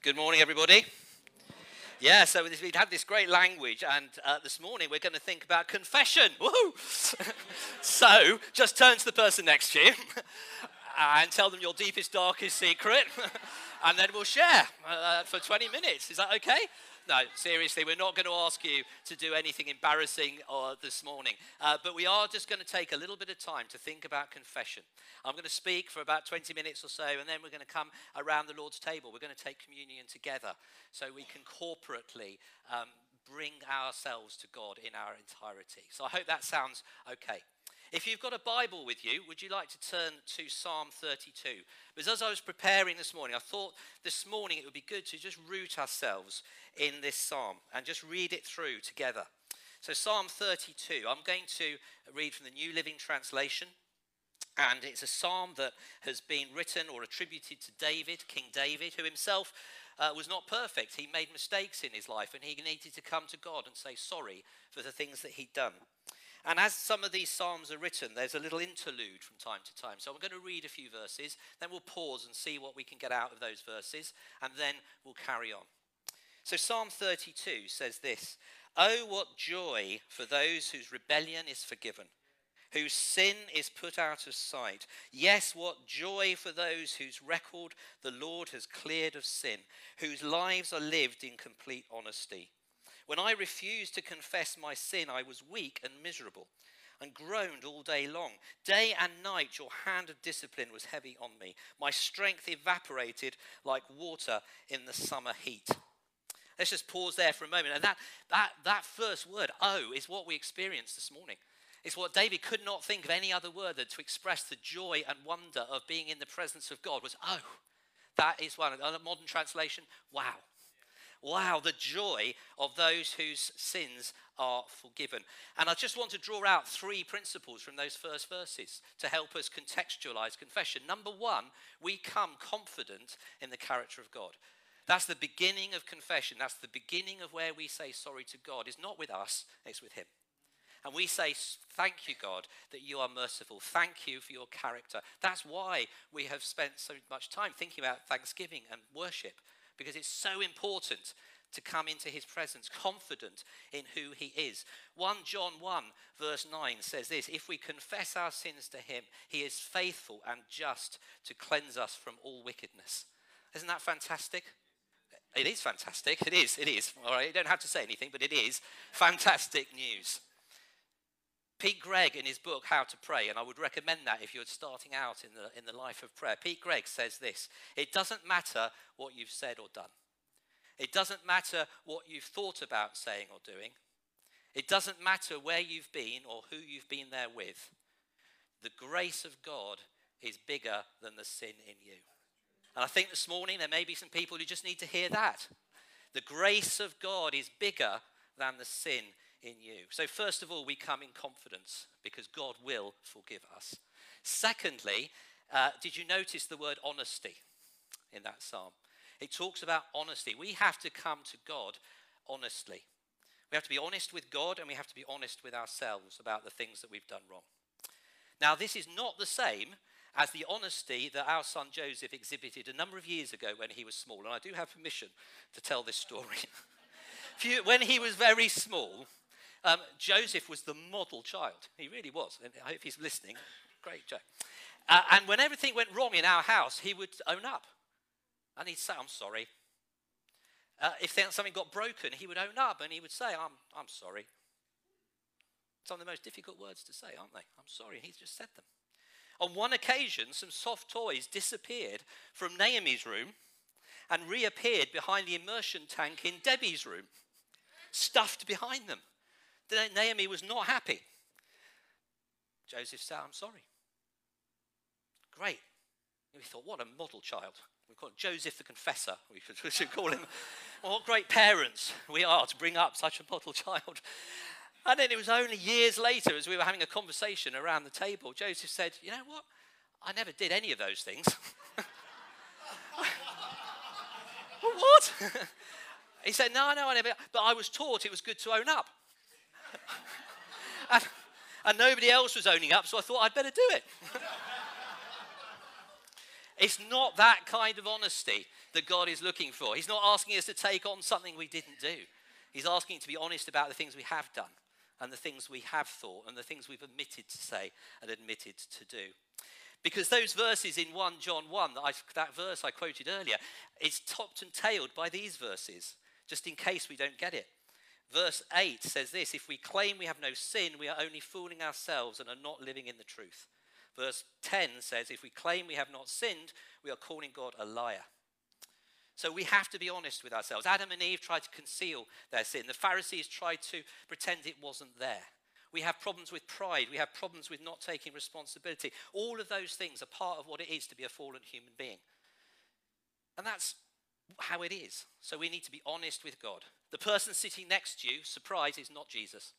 Good morning, everybody. Yeah, so we've had this great language, and uh, this morning we're going to think about confession. Woohoo! so just turn to the person next to you and tell them your deepest, darkest secret, and then we'll share uh, for 20 minutes. Is that okay? No, seriously, we're not going to ask you to do anything embarrassing uh, this morning. Uh, but we are just going to take a little bit of time to think about confession. I'm going to speak for about 20 minutes or so, and then we're going to come around the Lord's table. We're going to take communion together so we can corporately um, bring ourselves to God in our entirety. So I hope that sounds okay. If you've got a Bible with you, would you like to turn to Psalm 32? Because as I was preparing this morning, I thought this morning it would be good to just root ourselves in this psalm and just read it through together. So, Psalm 32, I'm going to read from the New Living Translation. And it's a psalm that has been written or attributed to David, King David, who himself uh, was not perfect. He made mistakes in his life and he needed to come to God and say sorry for the things that he'd done. And as some of these psalms are written, there's a little interlude from time to time. So I'm going to read a few verses, then we'll pause and see what we can get out of those verses, and then we'll carry on. So Psalm 32 says this Oh, what joy for those whose rebellion is forgiven, whose sin is put out of sight. Yes, what joy for those whose record the Lord has cleared of sin, whose lives are lived in complete honesty. When I refused to confess my sin, I was weak and miserable and groaned all day long. Day and night, your hand of discipline was heavy on me. My strength evaporated like water in the summer heat. Let's just pause there for a moment. And that, that, that first word, oh, is what we experienced this morning. It's what David could not think of any other word than to express the joy and wonder of being in the presence of God was, oh, that is one. A uh, modern translation, wow. Wow, the joy of those whose sins are forgiven. And I just want to draw out three principles from those first verses to help us contextualize confession. Number one, we come confident in the character of God. That's the beginning of confession. That's the beginning of where we say sorry to God. It's not with us, it's with Him. And we say, Thank you, God, that you are merciful. Thank you for your character. That's why we have spent so much time thinking about thanksgiving and worship, because it's so important to come into his presence confident in who he is. 1 John 1, verse 9 says this If we confess our sins to him, he is faithful and just to cleanse us from all wickedness. Isn't that fantastic? It is fantastic. It is. It is. All right. You don't have to say anything, but it is fantastic news. Pete Greig, in his book How to Pray, and I would recommend that if you're starting out in the, in the life of prayer, Pete Greig says this It doesn't matter what you've said or done, it doesn't matter what you've thought about saying or doing, it doesn't matter where you've been or who you've been there with. The grace of God is bigger than the sin in you. And I think this morning there may be some people who just need to hear that. The grace of God is bigger than the sin in you. So, first of all, we come in confidence because God will forgive us. Secondly, uh, did you notice the word honesty in that psalm? It talks about honesty. We have to come to God honestly. We have to be honest with God and we have to be honest with ourselves about the things that we've done wrong. Now, this is not the same as the honesty that our son Joseph exhibited a number of years ago when he was small. And I do have permission to tell this story. when he was very small, um, Joseph was the model child. He really was. And I hope he's listening. Great Joe. Uh, and when everything went wrong in our house, he would own up. And he'd say, I'm sorry. Uh, if something got broken, he would own up and he would say, I'm, I'm sorry. Some of the most difficult words to say, aren't they? I'm sorry. He's just said them. On one occasion, some soft toys disappeared from Naomi's room and reappeared behind the immersion tank in Debbie's room, stuffed behind them. Naomi was not happy. Joseph said, I'm sorry. Great. we thought, what a model child. We've got Joseph the Confessor, we should, we should call him. what great parents we are to bring up such a model child. And then it was only years later, as we were having a conversation around the table, Joseph said, You know what? I never did any of those things. what? he said, No, no, I never. But I was taught it was good to own up. And, and nobody else was owning up, so I thought I'd better do it. It's not that kind of honesty that God is looking for. He's not asking us to take on something we didn't do. He's asking to be honest about the things we have done and the things we have thought and the things we've omitted to say and admitted to do. Because those verses in 1 John 1, that, I, that verse I quoted earlier, is topped and tailed by these verses, just in case we don't get it. Verse 8 says this If we claim we have no sin, we are only fooling ourselves and are not living in the truth. Verse 10 says, If we claim we have not sinned, we are calling God a liar. So we have to be honest with ourselves. Adam and Eve tried to conceal their sin, the Pharisees tried to pretend it wasn't there. We have problems with pride. We have problems with not taking responsibility. All of those things are part of what it is to be a fallen human being. And that's how it is. So we need to be honest with God. The person sitting next to you, surprise, is not Jesus.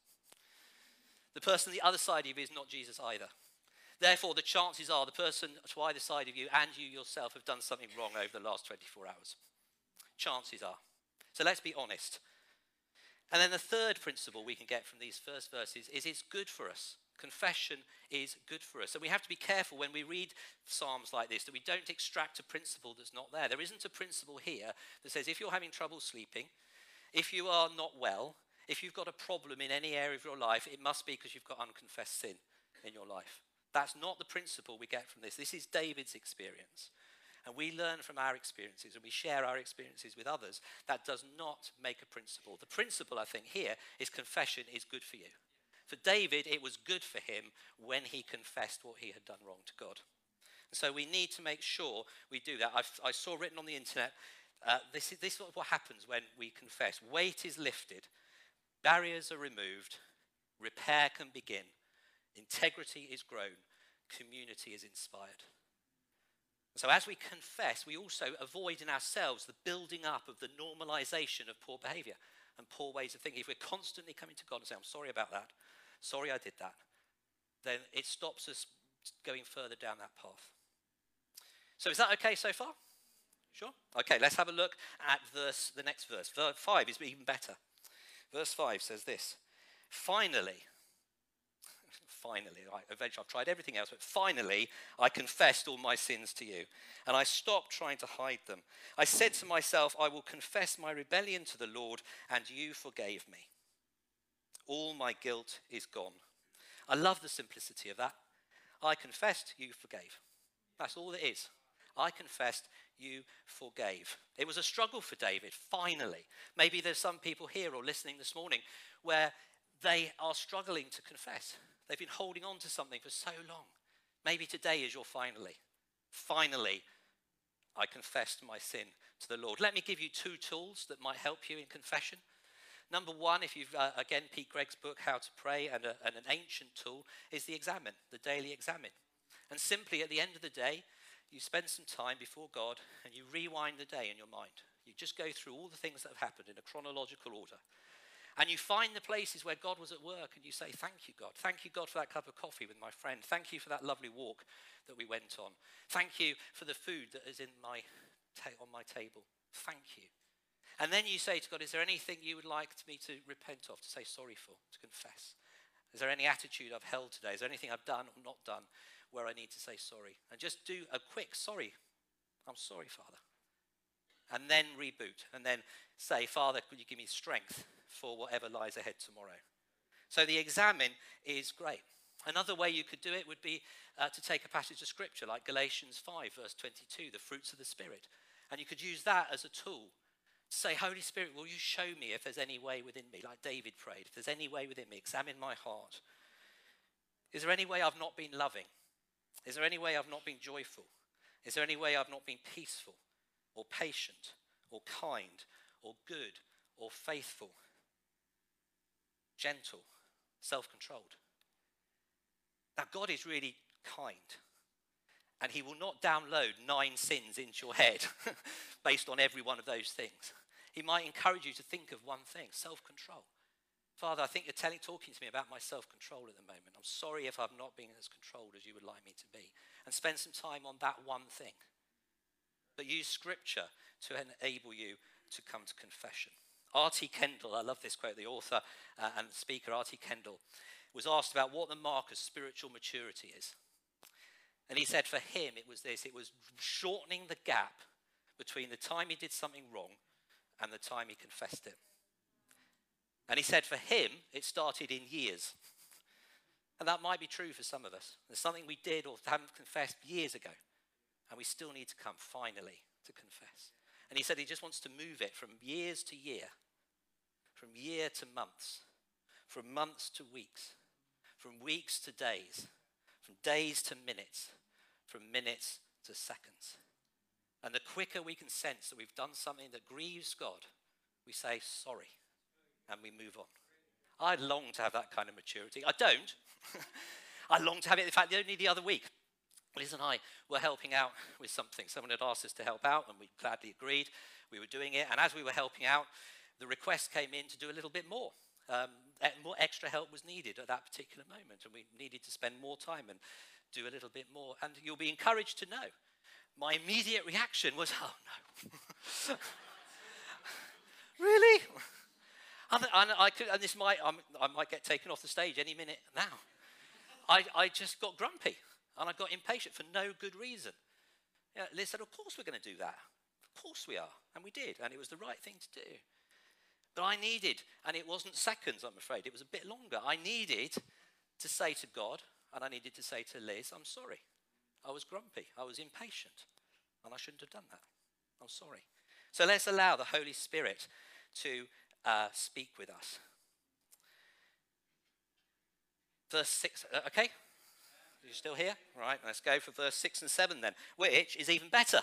The person on the other side of you is not Jesus either. Therefore, the chances are the person to either side of you and you yourself have done something wrong over the last 24 hours. Chances are. So let's be honest. And then the third principle we can get from these first verses is it's good for us. Confession is good for us. And we have to be careful when we read Psalms like this that we don't extract a principle that's not there. There isn't a principle here that says if you're having trouble sleeping, if you are not well, if you've got a problem in any area of your life, it must be because you've got unconfessed sin in your life. That's not the principle we get from this. This is David's experience. And we learn from our experiences and we share our experiences with others. That does not make a principle. The principle, I think, here is confession is good for you. For David, it was good for him when he confessed what he had done wrong to God. And so we need to make sure we do that. I've, i saw written on the internet uh, this, is, this is what happens when we confess. Weight is lifted, barriers are removed, repair can begin, integrity is grown, community is inspired. So, as we confess, we also avoid in ourselves the building up of the normalization of poor behavior and poor ways of thinking. If we're constantly coming to God and saying, I'm sorry about that, sorry I did that, then it stops us going further down that path. So, is that okay so far? Sure? Okay, let's have a look at verse, the next verse. Verse 5 is even better. Verse 5 says this Finally, finally, I, eventually I've tried everything else, but finally I confessed all my sins to you, and I stopped trying to hide them. I said to myself, I will confess my rebellion to the Lord, and you forgave me. All my guilt is gone. I love the simplicity of that. I confessed, you forgave. That's all it is. I confessed, you forgave. It was a struggle for David, finally. Maybe there's some people here or listening this morning where they are struggling to confess. They've been holding on to something for so long. Maybe today is your finally. Finally, I confessed my sin to the Lord. Let me give you two tools that might help you in confession. Number one, if you've, uh, again, Pete Greig's book, How to Pray, and, a, and an ancient tool, is the examen, the daily examen. And simply at the end of the day, you spend some time before God and you rewind the day in your mind. You just go through all the things that have happened in a chronological order. And you find the places where God was at work and you say, Thank you, God. Thank you, God, for that cup of coffee with my friend. Thank you for that lovely walk that we went on. Thank you for the food that is in my ta- on my table. Thank you. And then you say to God, Is there anything you would like me to repent of, to say sorry for, to confess? Is there any attitude I've held today? Is there anything I've done or not done where I need to say sorry? And just do a quick sorry. I'm sorry, Father. And then reboot and then say, Father, could you give me strength for whatever lies ahead tomorrow. So the examen is great. Another way you could do it would be uh, to take a passage of scripture like Galatians 5, verse 22, the fruits of the Spirit. And you could use that as a tool to say, Holy Spirit, will you show me if there's any way within me, like David prayed, if there's any way within me, examine my heart. Is there any way I've not been loving? Is there any way I've not been joyful? Is there any way I've not been peaceful or patient or kind or good or faithful? gentle, self controlled. Now, God is really kind, and He will not download nine sins into your head based on every one of those things. He might encourage you to think of one thing self control. Father, I think you're telling, talking to me about my self control at the moment. I'm sorry if I've not been as controlled as you would like me to be. And spend some time on that one thing. But use scripture to enable you to come to confession. R.T. Kendall, I love this quote, the author uh, and speaker R.T. Kendall, was asked about what the mark of spiritual maturity is. And he said for him, it was this it was shortening the gap between the time he did something wrong and the time he confessed it. And he said for him, it started in years. And that might be true for some of us. There's something we did or haven't confessed years ago, and we still need to come finally to confess. And he said he just wants to move it from years to year, from year to months, from months to weeks, from weeks to days, from days to minutes, from minutes to seconds. And the quicker we can sense that we've done something that grieves God, we say sorry and we move on. I long to have that kind of maturity. I don't. I long to have it. In fact, only the other week, Liz and I were helping out with something. Someone had asked us to help out, and we gladly agreed. We were doing it, and as we were helping out, the request came in to do a little bit more. Um, more extra help was needed at that particular moment, and we needed to spend more time and do a little bit more. And you'll be encouraged to know. My immediate reaction was, "Oh no." really? And, and I could, and this might, I'm, i might get taken off the stage any minute now. I, I just got grumpy and I got impatient for no good reason. Yeah, Liz said, Of course we're going to do that. Of course we are. And we did. And it was the right thing to do. But I needed, and it wasn't seconds, I'm afraid, it was a bit longer. I needed to say to God, and I needed to say to Liz, I'm sorry. I was grumpy. I was impatient. And I shouldn't have done that. I'm sorry. So let's allow the Holy Spirit to uh, speak with us. Verse 6, uh, okay? Are you still here? Right, let's go for verse 6 and 7 then, which is even better.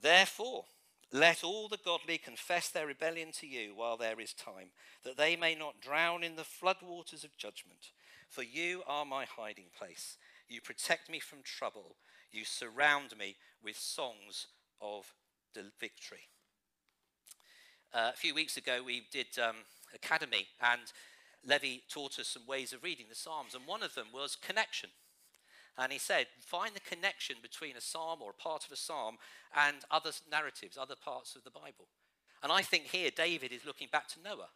Therefore, let all the godly confess their rebellion to you while there is time, that they may not drown in the floodwaters of judgment. For you are my hiding place. You protect me from trouble. You surround me with songs of victory. Uh, a few weeks ago, we did um, Academy, and Levy taught us some ways of reading the Psalms, and one of them was connection. And he said, find the connection between a psalm or a part of a psalm and other narratives, other parts of the Bible. And I think here David is looking back to Noah.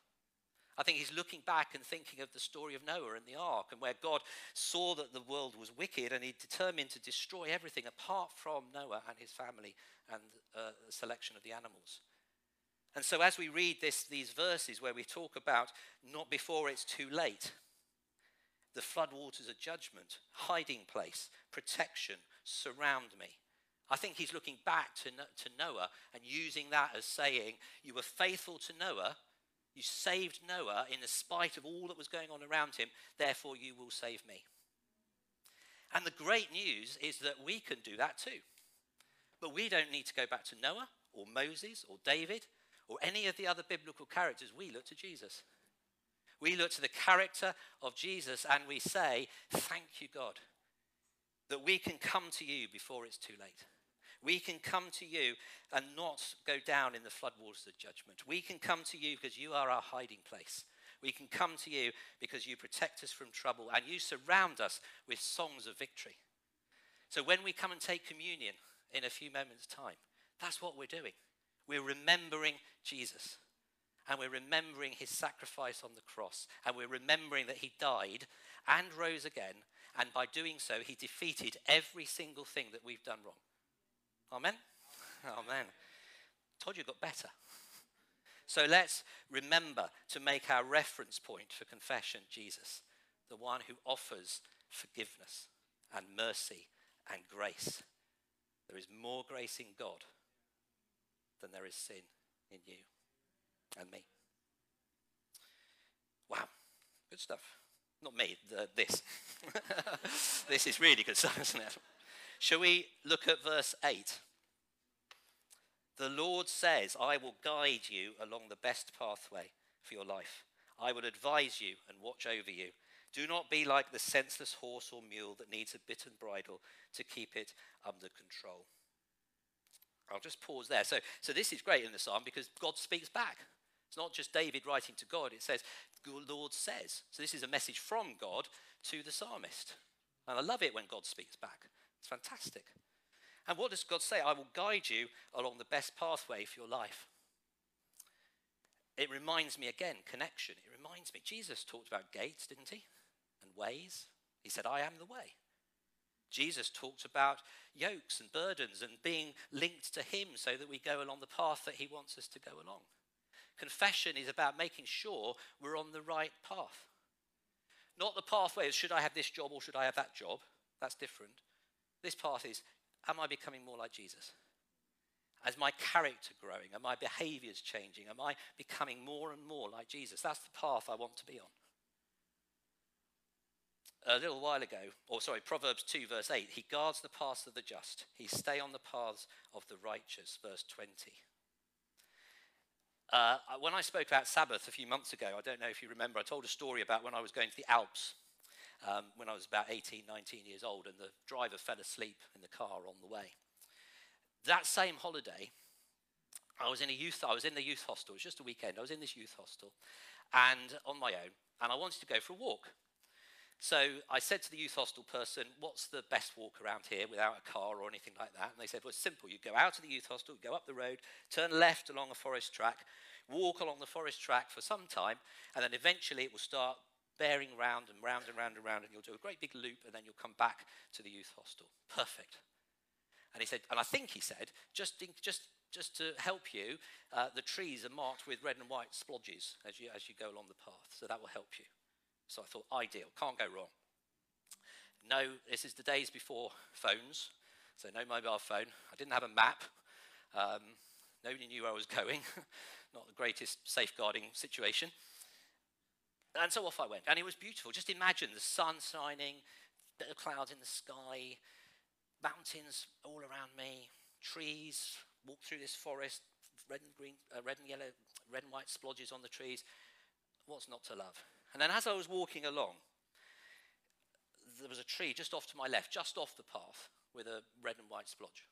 I think he's looking back and thinking of the story of Noah and the ark, and where God saw that the world was wicked and he determined to destroy everything apart from Noah and his family and uh, selection of the animals. And so, as we read this, these verses where we talk about not before it's too late, the floodwaters of judgment, hiding place, protection, surround me. I think he's looking back to, to Noah and using that as saying, You were faithful to Noah, you saved Noah in the spite of all that was going on around him, therefore you will save me. And the great news is that we can do that too. But we don't need to go back to Noah or Moses or David or any of the other biblical characters, we look to Jesus. We look to the character of Jesus and we say, Thank you, God, that we can come to you before it's too late. We can come to you and not go down in the floodwaters of judgment. We can come to you because you are our hiding place. We can come to you because you protect us from trouble and you surround us with songs of victory. So when we come and take communion in a few moments' time, that's what we're doing. We're remembering Jesus. And we're remembering his sacrifice on the cross. And we're remembering that he died and rose again. And by doing so, he defeated every single thing that we've done wrong. Amen? Amen. Told you got better. So let's remember to make our reference point for confession Jesus, the one who offers forgiveness and mercy and grace. There is more grace in God than there is sin in you and me. Wow, good stuff. Not me, the, this. this is really good stuff, isn't it? Shall we look at verse 8? The Lord says, I will guide you along the best pathway for your life. I will advise you and watch over you. Do not be like the senseless horse or mule that needs a bit and bridle to keep it under control. I'll just pause there. So, so this is great in the psalm because God speaks back. It's not just David writing to God, it says, the Lord says. So this is a message from God to the psalmist. And I love it when God speaks back. It's fantastic. And what does God say? I will guide you along the best pathway for your life. It reminds me again, connection. It reminds me, Jesus talked about gates, didn't he? And ways. He said, I am the way. Jesus talked about yokes and burdens and being linked to Him so that we go along the path that He wants us to go along. Confession is about making sure we're on the right path. Not the pathway of should I have this job or should I have that job? That's different. This path is am I becoming more like Jesus? Is my character growing? Are my behaviors changing? Am I becoming more and more like Jesus? That's the path I want to be on a little while ago, or sorry, Proverbs 2, verse 8, he guards the paths of the just. He stay on the paths of the righteous, verse 20. Uh, when I spoke about Sabbath a few months ago, I don't know if you remember, I told a story about when I was going to the Alps um, when I was about 18, 19 years old, and the driver fell asleep in the car on the way. That same holiday, I was in a youth, I was in the youth hostel. It was just a weekend. I was in this youth hostel, and on my own, and I wanted to go for a walk. So I said to the youth hostel person, What's the best walk around here without a car or anything like that? And they said, Well, it's simple. You go out of the youth hostel, go up the road, turn left along a forest track, walk along the forest track for some time, and then eventually it will start bearing round and round and round and round, and you'll do a great big loop, and then you'll come back to the youth hostel. Perfect. And he said, and I think he said, just, just, just to help you, uh, the trees are marked with red and white splodges as you, as you go along the path, so that will help you. So I thought, ideal, can't go wrong. No, this is the days before phones, so no mobile phone. I didn't have a map. Um, nobody knew where I was going. Not the greatest safeguarding situation. And so off I went. And it was beautiful. Just imagine the sun shining, of clouds in the sky, mountains all around me, trees, walk through this forest, red and green, uh, red and yellow, red and white splodges on the trees. What's not to love? And then as I was walking along, there was a tree just off to my left, just off the path, with a red and white splodge.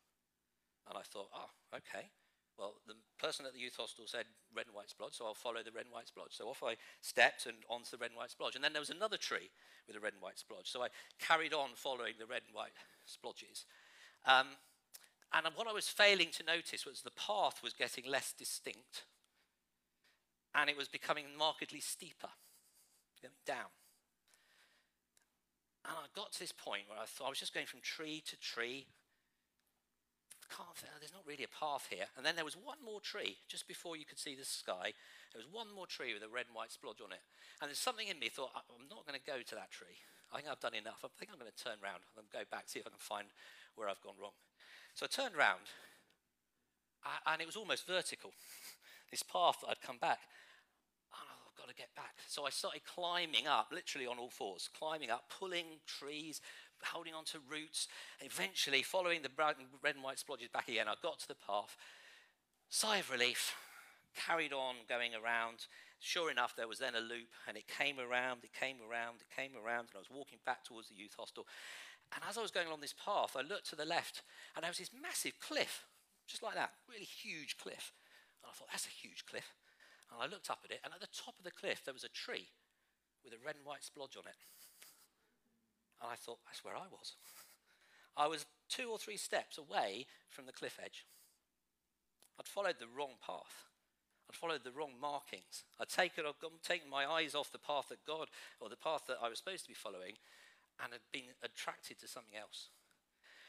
And I thought, oh, okay. Well, the person at the youth hostel said red and white splodge, so I'll follow the red and white splodge. So off I stepped and onto the red and white splodge. And then there was another tree with a red and white splodge. So I carried on following the red and white splodges. Um, and what I was failing to notice was the path was getting less distinct and it was becoming markedly steeper going down. And I got to this point where I thought I was just going from tree to tree. Can't, there's not really a path here. And then there was one more tree just before you could see the sky. There was one more tree with a red and white splodge on it. And there's something in me thought, I'm not going to go to that tree. I think I've done enough. I think I'm going to turn around and go back, see if I can find where I've gone wrong. So I turned around, and it was almost vertical. this path that I'd come back got to get back. So I started climbing up, literally on all fours, climbing up, pulling trees, holding onto roots, eventually following the red and white splodges back again. I got to the path, sigh of relief, carried on going around. Sure enough, there was then a loop, and it came around, it came around, it came around, and I was walking back towards the youth hostel. And as I was going along this path, I looked to the left, and there was this massive cliff, just like that, really huge cliff. And I thought, that's a huge cliff. And I looked up at it, and at the top of the cliff, there was a tree with a red and white splodge on it. And I thought, that's where I was. I was two or three steps away from the cliff edge. I'd followed the wrong path. I'd followed the wrong markings. I'd taken, I'd taken my eyes off the path that God, or the path that I was supposed to be following, and had been attracted to something else.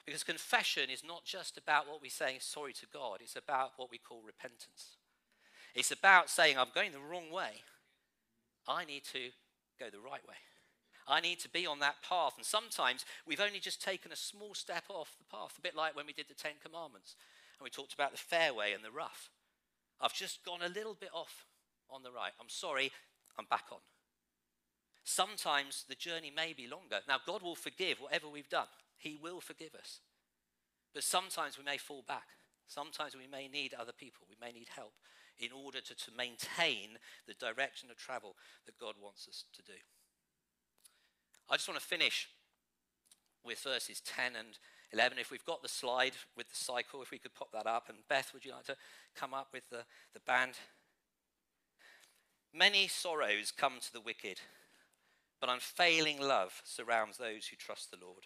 Because confession is not just about what we say sorry to God, it's about what we call repentance. It's about saying, I'm going the wrong way. I need to go the right way. I need to be on that path. And sometimes we've only just taken a small step off the path, a bit like when we did the Ten Commandments and we talked about the fairway and the rough. I've just gone a little bit off on the right. I'm sorry, I'm back on. Sometimes the journey may be longer. Now, God will forgive whatever we've done, He will forgive us. But sometimes we may fall back. Sometimes we may need other people, we may need help in order to, to maintain the direction of travel that God wants us to do. I just want to finish with verses 10 and 11. If we've got the slide with the cycle, if we could pop that up. And Beth, would you like to come up with the, the band? Many sorrows come to the wicked, but unfailing love surrounds those who trust the Lord.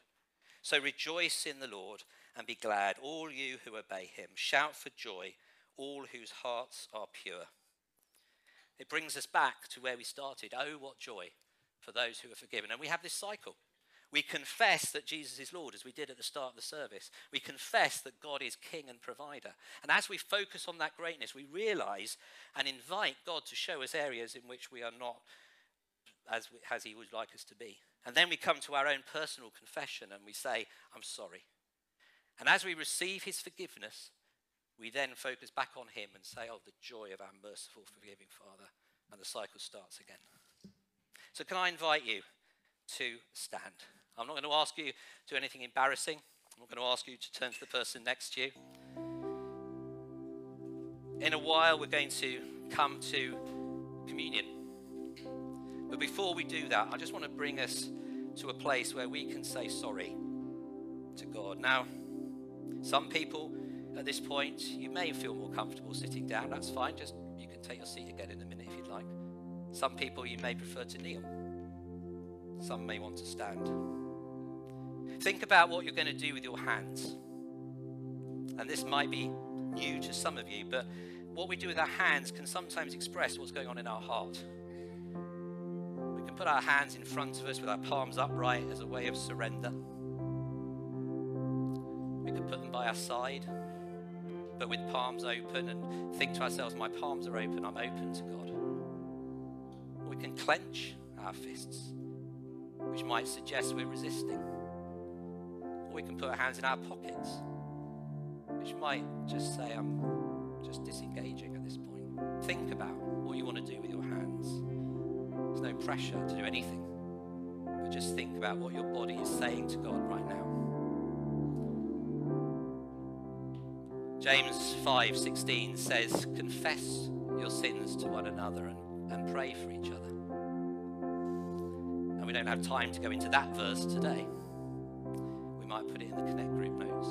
So rejoice in the Lord and be glad, all you who obey him. Shout for joy all whose hearts are pure. It brings us back to where we started. Oh, what joy for those who are forgiven. And we have this cycle. We confess that Jesus is Lord, as we did at the start of the service. We confess that God is King and provider. And as we focus on that greatness, we realize and invite God to show us areas in which we are not as, we, as He would like us to be. And then we come to our own personal confession and we say, I'm sorry. And as we receive His forgiveness, we then focus back on Him and say, Oh, the joy of our merciful, forgiving Father. And the cycle starts again. So, can I invite you to stand? I'm not going to ask you to do anything embarrassing. I'm not going to ask you to turn to the person next to you. In a while, we're going to come to communion. But before we do that, I just want to bring us to a place where we can say sorry to God. Now, some people at this point, you may feel more comfortable sitting down. That's fine. Just you can take your seat again in a minute if you'd like. Some people you may prefer to kneel. Some may want to stand. Think about what you're going to do with your hands. And this might be new to some of you, but what we do with our hands can sometimes express what's going on in our heart. We can put our hands in front of us with our palms upright as a way of surrender. We can put them by our side, but with palms open and think to ourselves, My palms are open, I'm open to God. We can clench our fists which might suggest we're resisting. Or we can put our hands in our pockets, which might just say, I'm just disengaging at this point. Think about what you want to do with your hands. There's no pressure to do anything, but just think about what your body is saying to God right now. James 5:16 says, "Confess your sins to one another and, and pray for each other." And we don't have time to go into that verse today. We might put it in the Connect group notes.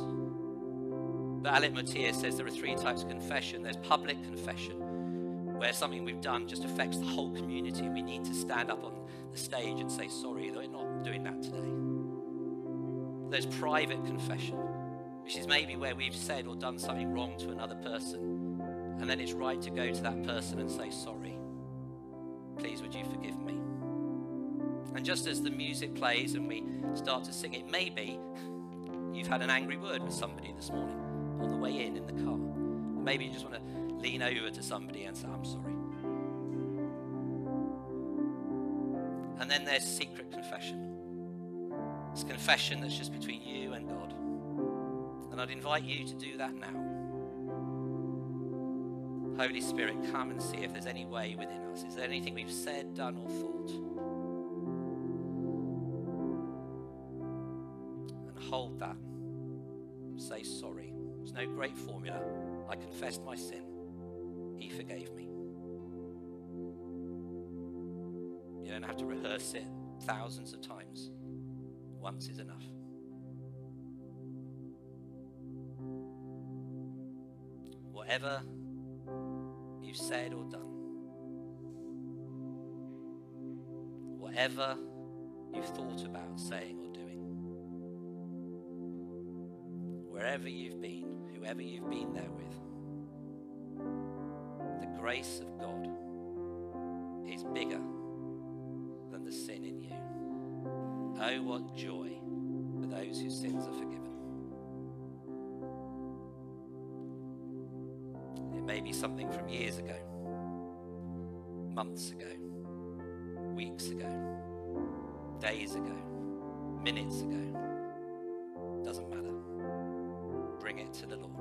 But Alec Motyer says there are three types of confession there's public confession, where something we've done just affects the whole community, and we need to stand up on the stage and say, Sorry, Though we're not doing that today. There's private confession, which is maybe where we've said or done something wrong to another person, and then it's right to go to that person and say, Sorry. Please, would you forgive me? And just as the music plays and we start to sing it, maybe you've had an angry word with somebody this morning on the way in in the car. Maybe you just want to lean over to somebody and say, I'm sorry. And then there's secret confession. It's confession that's just between you and God. And I'd invite you to do that now. Holy Spirit, come and see if there's any way within us. Is there anything we've said, done, or thought? And hold that. Say sorry. There's no great formula. I confessed my sin. He forgave me. You don't have to rehearse it thousands of times. Once is enough. Whatever you've said or done, whatever you've thought about saying or doing, wherever you've been, whoever you've been there with, the grace of God is bigger than the sin in you. Oh, what joy for those whose sins are forgiven. It may be something from years ago, months ago, weeks ago, days ago, minutes ago. Doesn't matter bring it to the Lord